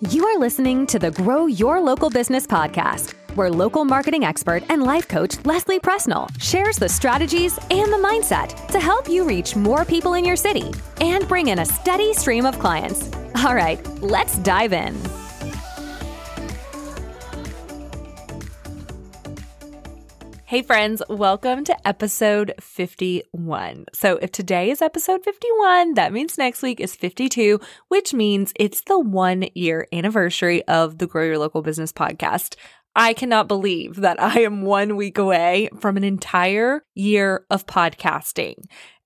You are listening to the Grow Your Local Business podcast, where local marketing expert and life coach Leslie Presnall shares the strategies and the mindset to help you reach more people in your city and bring in a steady stream of clients. All right, let's dive in. Hey, friends, welcome to episode 51. So, if today is episode 51, that means next week is 52, which means it's the one year anniversary of the Grow Your Local Business podcast. I cannot believe that I am one week away from an entire year of podcasting.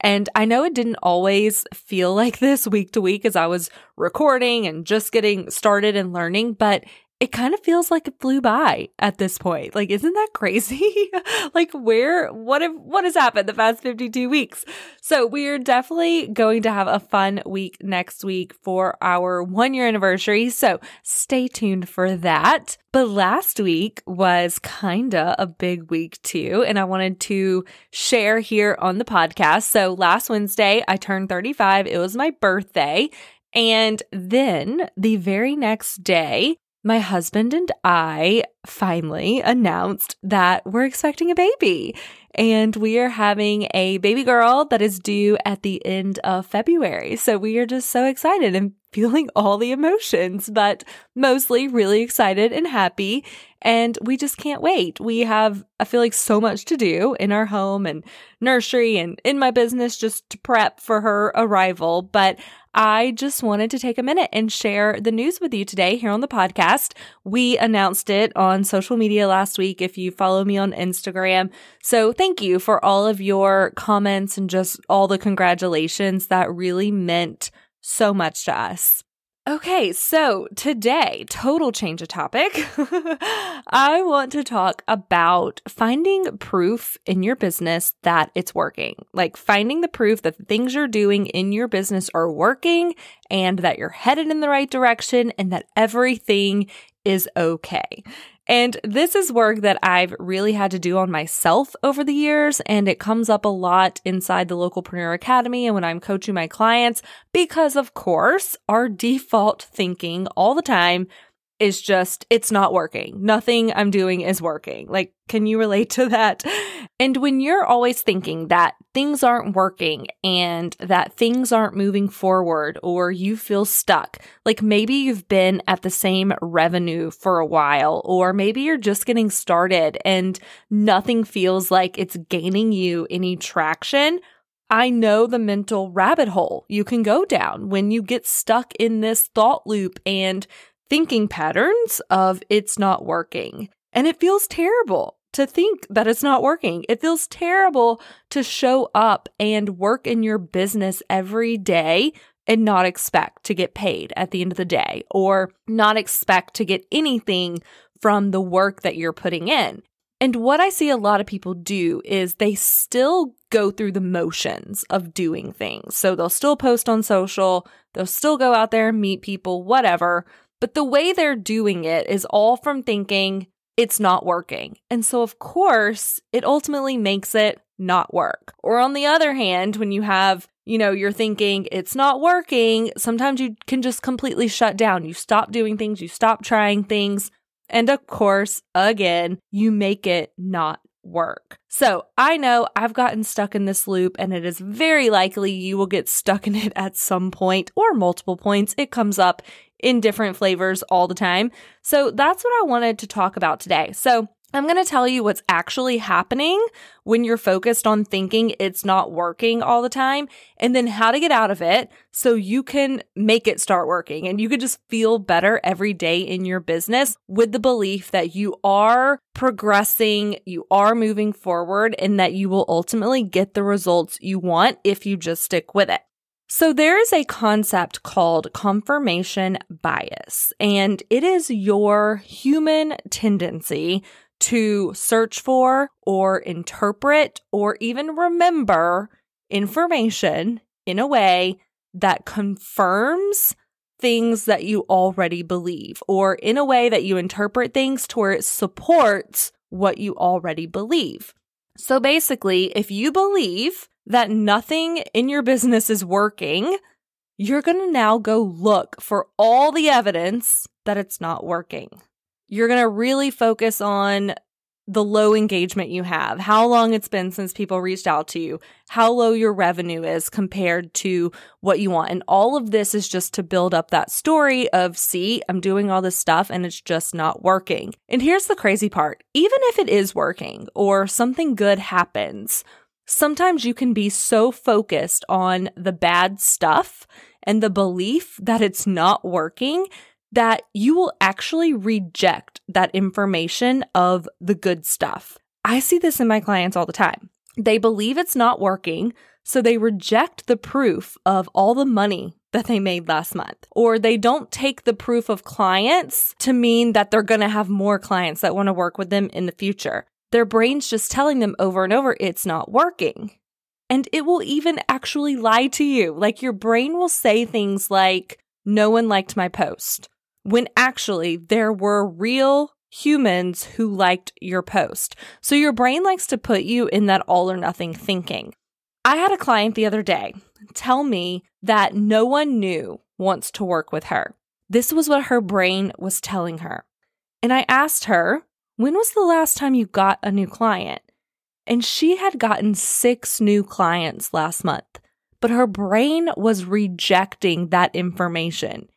And I know it didn't always feel like this week to week as I was recording and just getting started and learning, but it kind of feels like it flew by at this point. Like, isn't that crazy? like, where, what have, what has happened the past 52 weeks? So we're definitely going to have a fun week next week for our one year anniversary. So stay tuned for that. But last week was kinda a big week too. And I wanted to share here on the podcast. So last Wednesday, I turned 35. It was my birthday. And then the very next day, my husband and I finally announced that we're expecting a baby. And we are having a baby girl that is due at the end of February. So we are just so excited and feeling all the emotions, but mostly really excited and happy. And we just can't wait. We have, I feel like, so much to do in our home and nursery and in my business just to prep for her arrival. But I just wanted to take a minute and share the news with you today here on the podcast. We announced it on social media last week if you follow me on Instagram. So thank you for all of your comments and just all the congratulations. That really meant so much to us. Okay, so today, total change of topic. I want to talk about finding proof in your business that it's working. Like finding the proof that the things you're doing in your business are working and that you're headed in the right direction and that everything is okay. And this is work that I've really had to do on myself over the years. And it comes up a lot inside the Localpreneur Academy and when I'm coaching my clients, because of course, our default thinking all the time is just, it's not working. Nothing I'm doing is working. Like, can you relate to that? And when you're always thinking that things aren't working and that things aren't moving forward or you feel stuck, like maybe you've been at the same revenue for a while, or maybe you're just getting started and nothing feels like it's gaining you any traction. I know the mental rabbit hole you can go down when you get stuck in this thought loop and thinking patterns of it's not working. And it feels terrible to think that it's not working. It feels terrible to show up and work in your business every day and not expect to get paid at the end of the day or not expect to get anything from the work that you're putting in. And what I see a lot of people do is they still go through the motions of doing things. So they'll still post on social, they'll still go out there and meet people, whatever. But the way they're doing it is all from thinking it's not working. And so, of course, it ultimately makes it not work. Or on the other hand, when you have, you know, you're thinking it's not working, sometimes you can just completely shut down. You stop doing things, you stop trying things. And of course, again, you make it not work. So I know I've gotten stuck in this loop, and it is very likely you will get stuck in it at some point or multiple points. It comes up in different flavors all the time. So that's what I wanted to talk about today. So I'm going to tell you what's actually happening when you're focused on thinking it's not working all the time and then how to get out of it so you can make it start working and you could just feel better every day in your business with the belief that you are progressing, you are moving forward and that you will ultimately get the results you want if you just stick with it. So there is a concept called confirmation bias, and it is your human tendency to search for or interpret or even remember information in a way that confirms things that you already believe or in a way that you interpret things to where it supports what you already believe. So basically, if you believe that nothing in your business is working, you're going to now go look for all the evidence that it's not working. You're going to really focus on the low engagement you have, how long it's been since people reached out to you, how low your revenue is compared to what you want. And all of this is just to build up that story of, see, I'm doing all this stuff and it's just not working. And here's the crazy part even if it is working or something good happens, sometimes you can be so focused on the bad stuff and the belief that it's not working that you will actually reject that information of the good stuff. I see this in my clients all the time. They believe it's not working, so they reject the proof of all the money that they made last month. Or they don't take the proof of clients to mean that they're going to have more clients that want to work with them in the future. Their brain's just telling them over and over it's not working. And it will even actually lie to you. Like your brain will say things like, no one liked my post when actually there were real humans who liked your post. So your brain likes to put you in that all or nothing thinking. I had a client the other day tell me that no one new wants to work with her. This was what her brain was telling her. And I asked her, when was the last time you got a new client? And she had gotten six new clients last month, but her brain was rejecting that information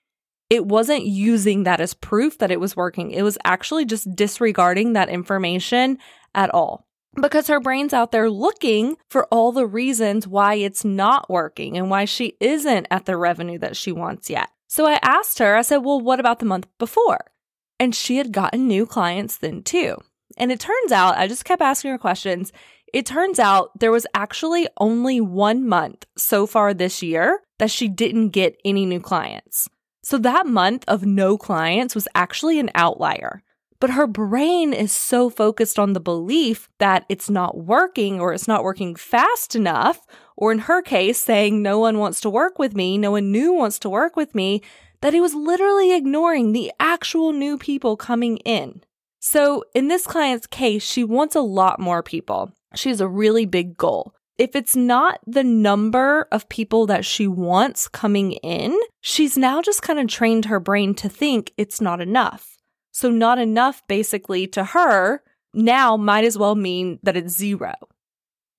it wasn't using that as proof that it was working. It was actually just disregarding that information at all. Because her brain's out there looking for all the reasons why it's not working and why she isn't at the revenue that she wants yet. So I asked her, I said, Well, what about the month before? And she had gotten new clients then too. And it turns out, I just kept asking her questions. It turns out there was actually only one month so far this year that she didn't get any new clients. So that month of no clients was actually an outlier. But her brain is so focused on the belief that it's not working or it's not working fast enough, or in her case, saying no one wants to work with me, no one new wants to work with me, that he was literally ignoring the actual new people coming in. So in this client's case, she wants a lot more people. She has a really big goal if it's not the number of people that she wants coming in, she's now just kind of trained her brain to think it's not enough. So, not enough basically to her now might as well mean that it's zero.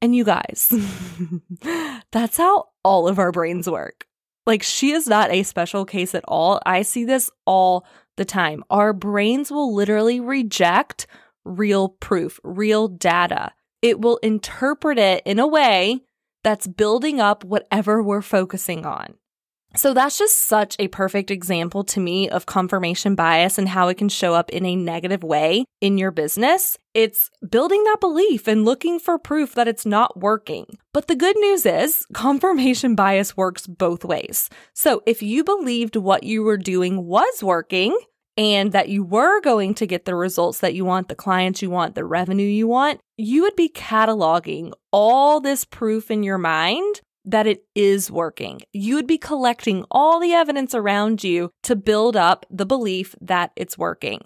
And you guys, that's how all of our brains work. Like, she is not a special case at all. I see this all the time. Our brains will literally reject real proof, real data it will interpret it in a way that's building up whatever we're focusing on. So that's just such a perfect example to me of confirmation bias and how it can show up in a negative way in your business. It's building that belief and looking for proof that it's not working. But the good news is confirmation bias works both ways. So if you believed what you were doing was working, and that you were going to get the results that you want, the clients you want, the revenue you want, you would be cataloging all this proof in your mind that it is working. You would be collecting all the evidence around you to build up the belief that it's working.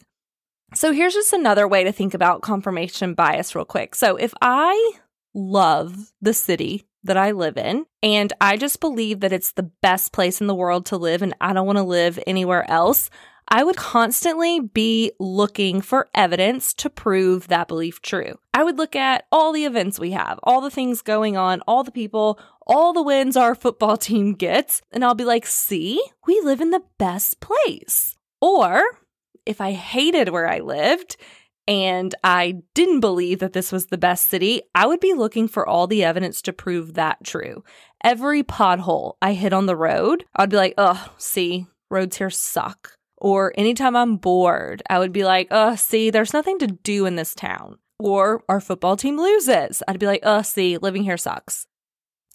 So here's just another way to think about confirmation bias, real quick. So if I love the city that I live in, and I just believe that it's the best place in the world to live, and I don't want to live anywhere else, I would constantly be looking for evidence to prove that belief true. I would look at all the events we have, all the things going on, all the people, all the wins our football team gets, and I'll be like, see, we live in the best place. Or if I hated where I lived, and I didn't believe that this was the best city, I would be looking for all the evidence to prove that true. Every pothole I hit on the road, I'd be like, oh, see, roads here suck. Or anytime I'm bored, I would be like, oh, see, there's nothing to do in this town. Or our football team loses. I'd be like, oh, see, living here sucks.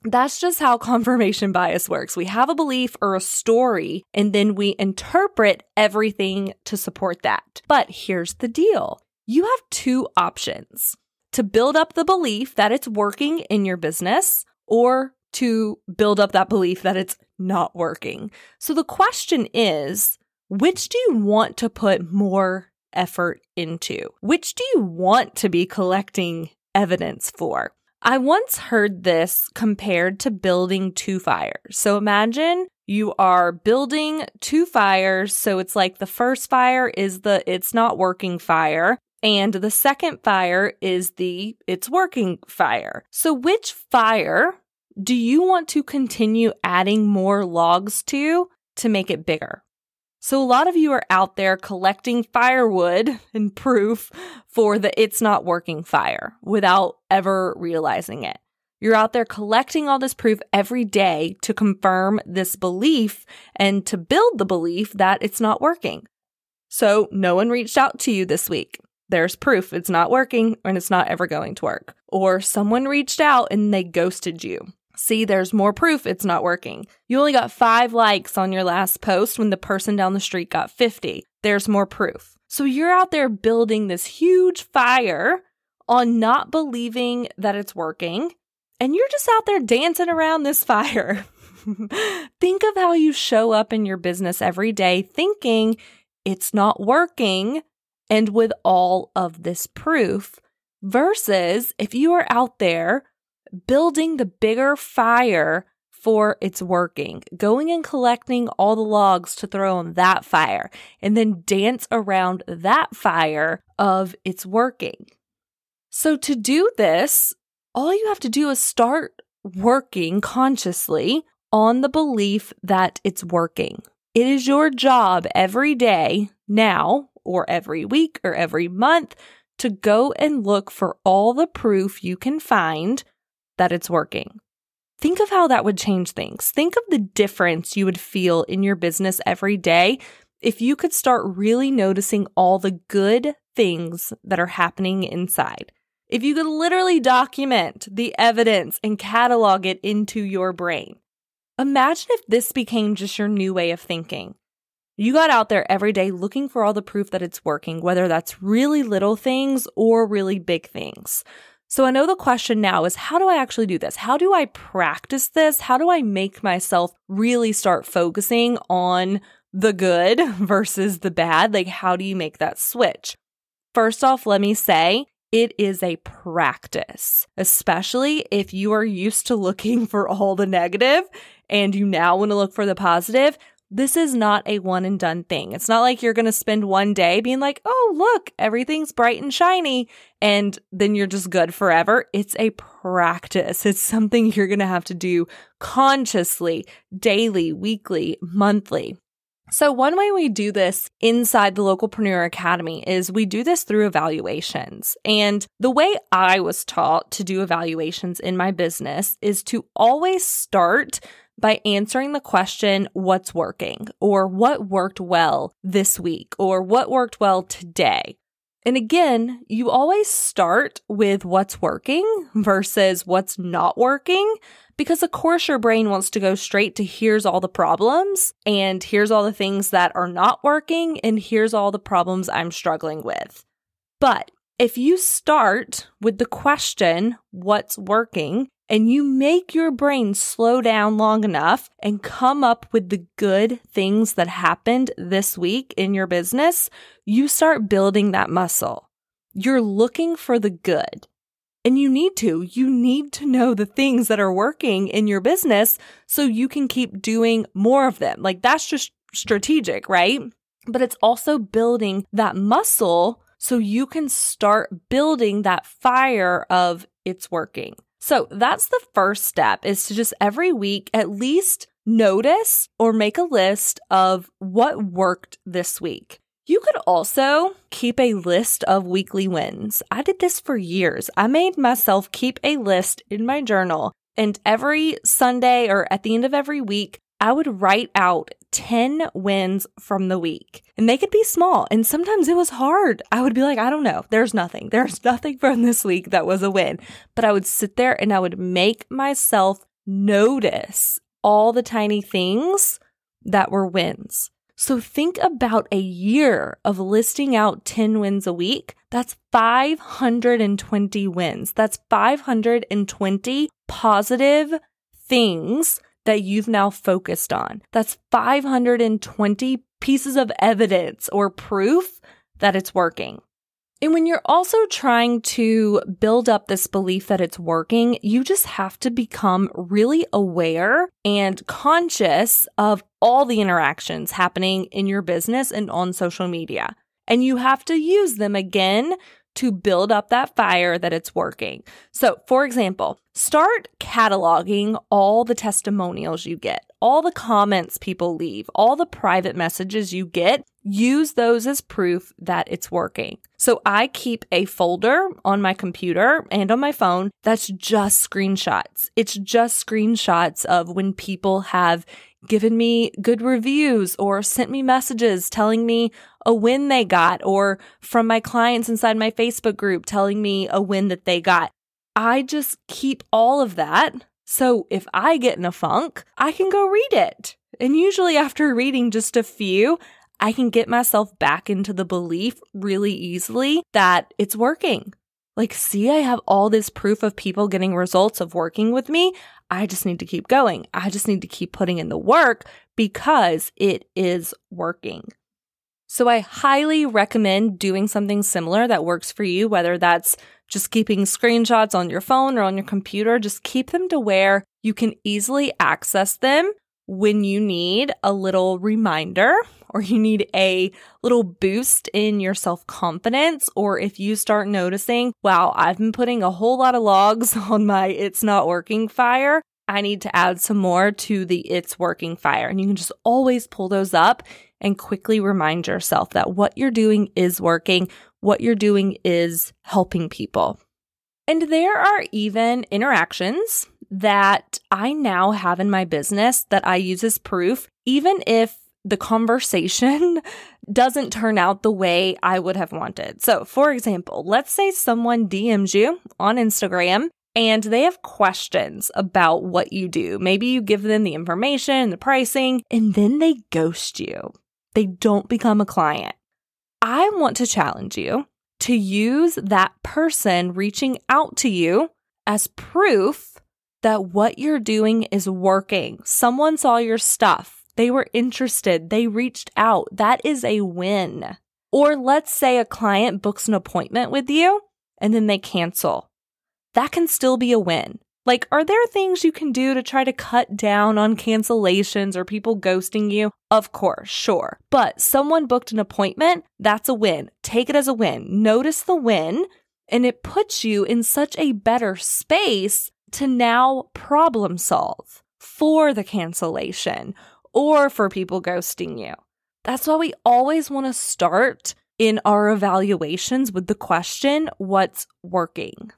That's just how confirmation bias works. We have a belief or a story, and then we interpret everything to support that. But here's the deal you have two options to build up the belief that it's working in your business or to build up that belief that it's not working. So the question is, which do you want to put more effort into? Which do you want to be collecting evidence for? I once heard this compared to building two fires. So imagine You are building two fires. So it's like the first fire is the it's not working fire. And the second fire is the it's working fire. So which fire do you want to continue adding more logs to to make it bigger? So a lot of you are out there collecting firewood and proof for the it's not working fire without ever realizing it. You're out there collecting all this proof every day to confirm this belief and to build the belief that it's not working. So no one reached out to you this week. There's proof it's not working and it's not ever going to work. Or someone reached out and they ghosted you. See, there's more proof it's not working. You only got five likes on your last post when the person down the street got 50. There's more proof. So you're out there building this huge fire on not believing that it's working and you're just out there dancing around this fire. Think of how you show up in your business every day thinking it's not working and with all of this proof, versus if you are out there building the bigger fire for it's working, going and collecting all the logs to throw on that fire, and then dance around that fire of it's working. So, to do this, all you have to do is start working consciously on the belief that it's working. It is your job every day now, or every week, or every month to go and look for all the proof you can find that it's working. Think of how that would change things. Think of the difference you would feel in your business every day if you could start really noticing all the good things that are happening inside. If you could literally document the evidence and catalog it into your brain. Imagine if this became just your new way of thinking. You got out there every day looking for all the proof that it's working, whether that's really little things or really big things. So I know the question now is how do I actually do this? How do I practice this? How do I make myself really start focusing on the good versus the bad? Like, how do you make that switch? First off, let me say it is a practice, especially if you are used to looking for all the negative and you now want to look for the positive. This is not a one and done thing. It's not like you're going to spend one day being like, oh, look, everything's bright and shiny, and then you're just good forever. It's a practice. It's something you're going to have to do consciously, daily, weekly, monthly. So, one way we do this inside the Localpreneur Academy is we do this through evaluations. And the way I was taught to do evaluations in my business is to always start by answering the question, what's working, or what worked well this week, or what worked well today. And again, you always start with what's working versus what's not working because of course your brain wants to go straight to here's all the problems and here's all the things that are not working and here's all the problems I'm struggling with. But if you start with the question, what's working, and you make your brain slow down long enough and come up with the good things that happened this week in your business, you start building that muscle. You're looking for the good. And you need to. You need to know the things that are working in your business so you can keep doing more of them. Like that's just strategic, right? But it's also building that muscle so you can start building that fire of it's working. So that's the first step is to just every week at least notice or make a list of what worked this week. You could also keep a list of weekly wins. I did this for years. I made myself keep a list in my journal, and every Sunday or at the end of every week, I would write out 10 wins from the week. And they could be small. And sometimes it was hard. I would be like, I don't know. There's nothing. There's nothing from this week that was a win. But I would sit there and I would make myself notice all the tiny things that were wins. So think about a year of listing out 10 wins a week. That's 520 wins. That's 520 positive things that you've now focused on. That's 520 pieces of evidence or proof that it's working. And when you're also trying to build up this belief that it's working, you just have to become really aware and conscious of all the interactions happening in your business and on social media. And you have to use them again to build up that fire that it's working. So, for example, start cataloging all the testimonials you get, all the comments people leave, all the private messages you get. Use those as proof that it's working. So, I keep a folder on my computer and on my phone that's just screenshots. It's just screenshots of when people have given me good reviews or sent me messages telling me a win they got or from my clients inside my Facebook group telling me a win that they got. I just keep all of that. So if I get in a funk, I can go read it. And usually after reading just a few, I can get myself back into the belief really easily that it's working. Like, see, I have all this proof of people getting results of working with me. I just need to keep going. I just need to keep putting in the work because it is working. So I highly recommend doing something similar that works for you, whether that's just keeping screenshots on your phone or on your computer. Just keep them to where you can easily access them when you need a little reminder or you need a little boost in your self confidence, or if you start noticing, wow, I've been putting a whole lot of logs on my it's not working fire. I need to add some more to the it's working fire. And you can just always pull those up and quickly remind yourself that what you're doing is working, what you're doing is helping people. And there are even interactions that I now have in my business that I use as proof, even if the conversation doesn't turn out the way I would have wanted. So, for example, let's say someone DMs you on Instagram and they have questions about what you do. Maybe you give them the information, the pricing, and then they ghost you they don't become a client. I want to challenge you to use that person reaching out to you as proof that what you're doing is working. Someone saw your stuff. They were interested. They reached out. That is a win. Or let's say a client books an appointment with you and then they cancel. That can still be a win. Like, are there things you can do to try to cut down on cancellations or people ghosting you? Of course, sure. But someone booked an appointment, that's a win. Take it as a win. Notice the win, and it puts you in such a better space to now problem solve for the cancellation or for people ghosting you. That's why we always want to start in our evaluations with the question, what's working?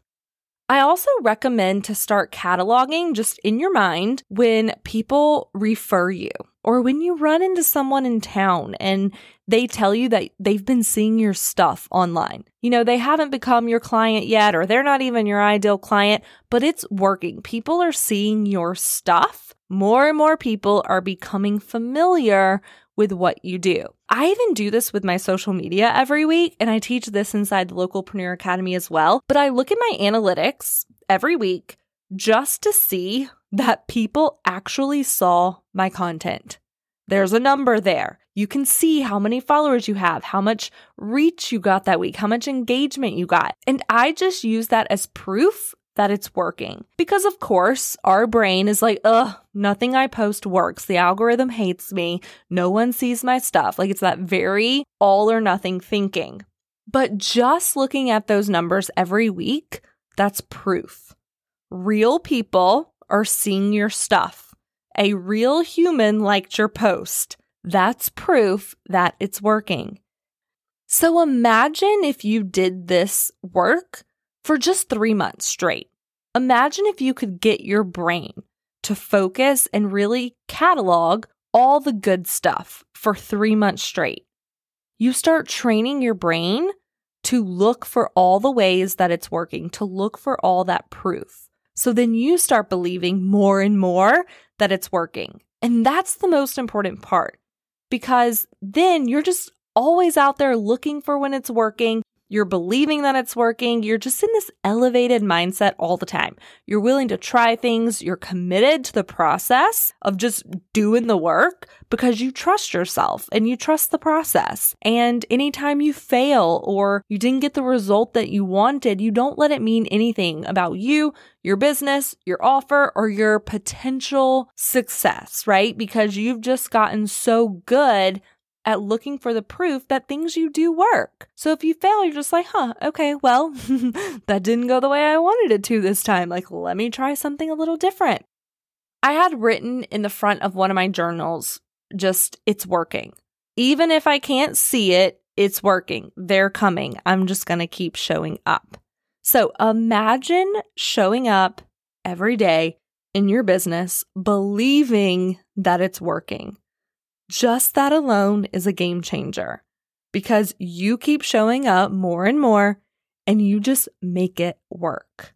I also recommend to start cataloging just in your mind when people refer you or when you run into someone in town and they tell you that they've been seeing your stuff online. You know, they haven't become your client yet or they're not even your ideal client, but it's working. People are seeing your stuff. More and more people are becoming familiar with what you do. I even do this with my social media every week, and I teach this inside the Localpreneur Academy as well. But I look at my analytics every week just to see that people actually saw my content. There's a number there. You can see how many followers you have, how much reach you got that week, how much engagement you got. And I just use that as proof that it's working. Because of course, our brain is like, ugh, nothing I post works. The algorithm hates me. No one sees my stuff. Like it's that very all or nothing thinking. But just looking at those numbers every week, that's proof. Real people are seeing your stuff. A real human liked your post. That's proof that it's working. So imagine if you did this work for just three months straight. Imagine if you could get your brain to focus and really catalog all the good stuff for three months straight. You start training your brain to look for all the ways that it's working, to look for all that proof. So then you start believing more and more that it's working. And that's the most important part because then you're just always out there looking for when it's working. You're believing that it's working. You're just in this elevated mindset all the time. You're willing to try things. You're committed to the process of just doing the work because you trust yourself and you trust the process. And anytime you fail or you didn't get the result that you wanted, you don't let it mean anything about you, your business, your offer, or your potential success, right? Because you've just gotten so good at looking for the proof that things you do work. So if you fail, you're just like, huh, okay, well, that didn't go the way I wanted it to this time. Like, let me try something a little different. I had written in the front of one of my journals, just, it's working. Even if I can't see it, it's working. They're coming. I'm just going to keep showing up. So imagine showing up every day in your business, believing that it's working. Just that alone is a game changer because you keep showing up more and more and you just make it work.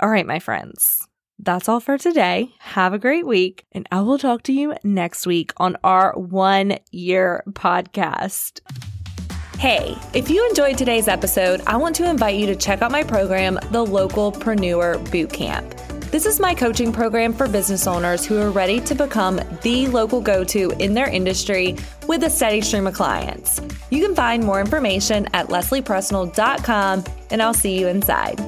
All right, my friends, that's all for today. Have a great week, and I will talk to you next week on our one year podcast. Hey, if you enjoyed today's episode, I want to invite you to check out my program, the Local Localpreneur Bootcamp. This is my coaching program for business owners who are ready to become the local go to in their industry with a steady stream of clients. You can find more information at lesliepresnall.com, and I'll see you inside.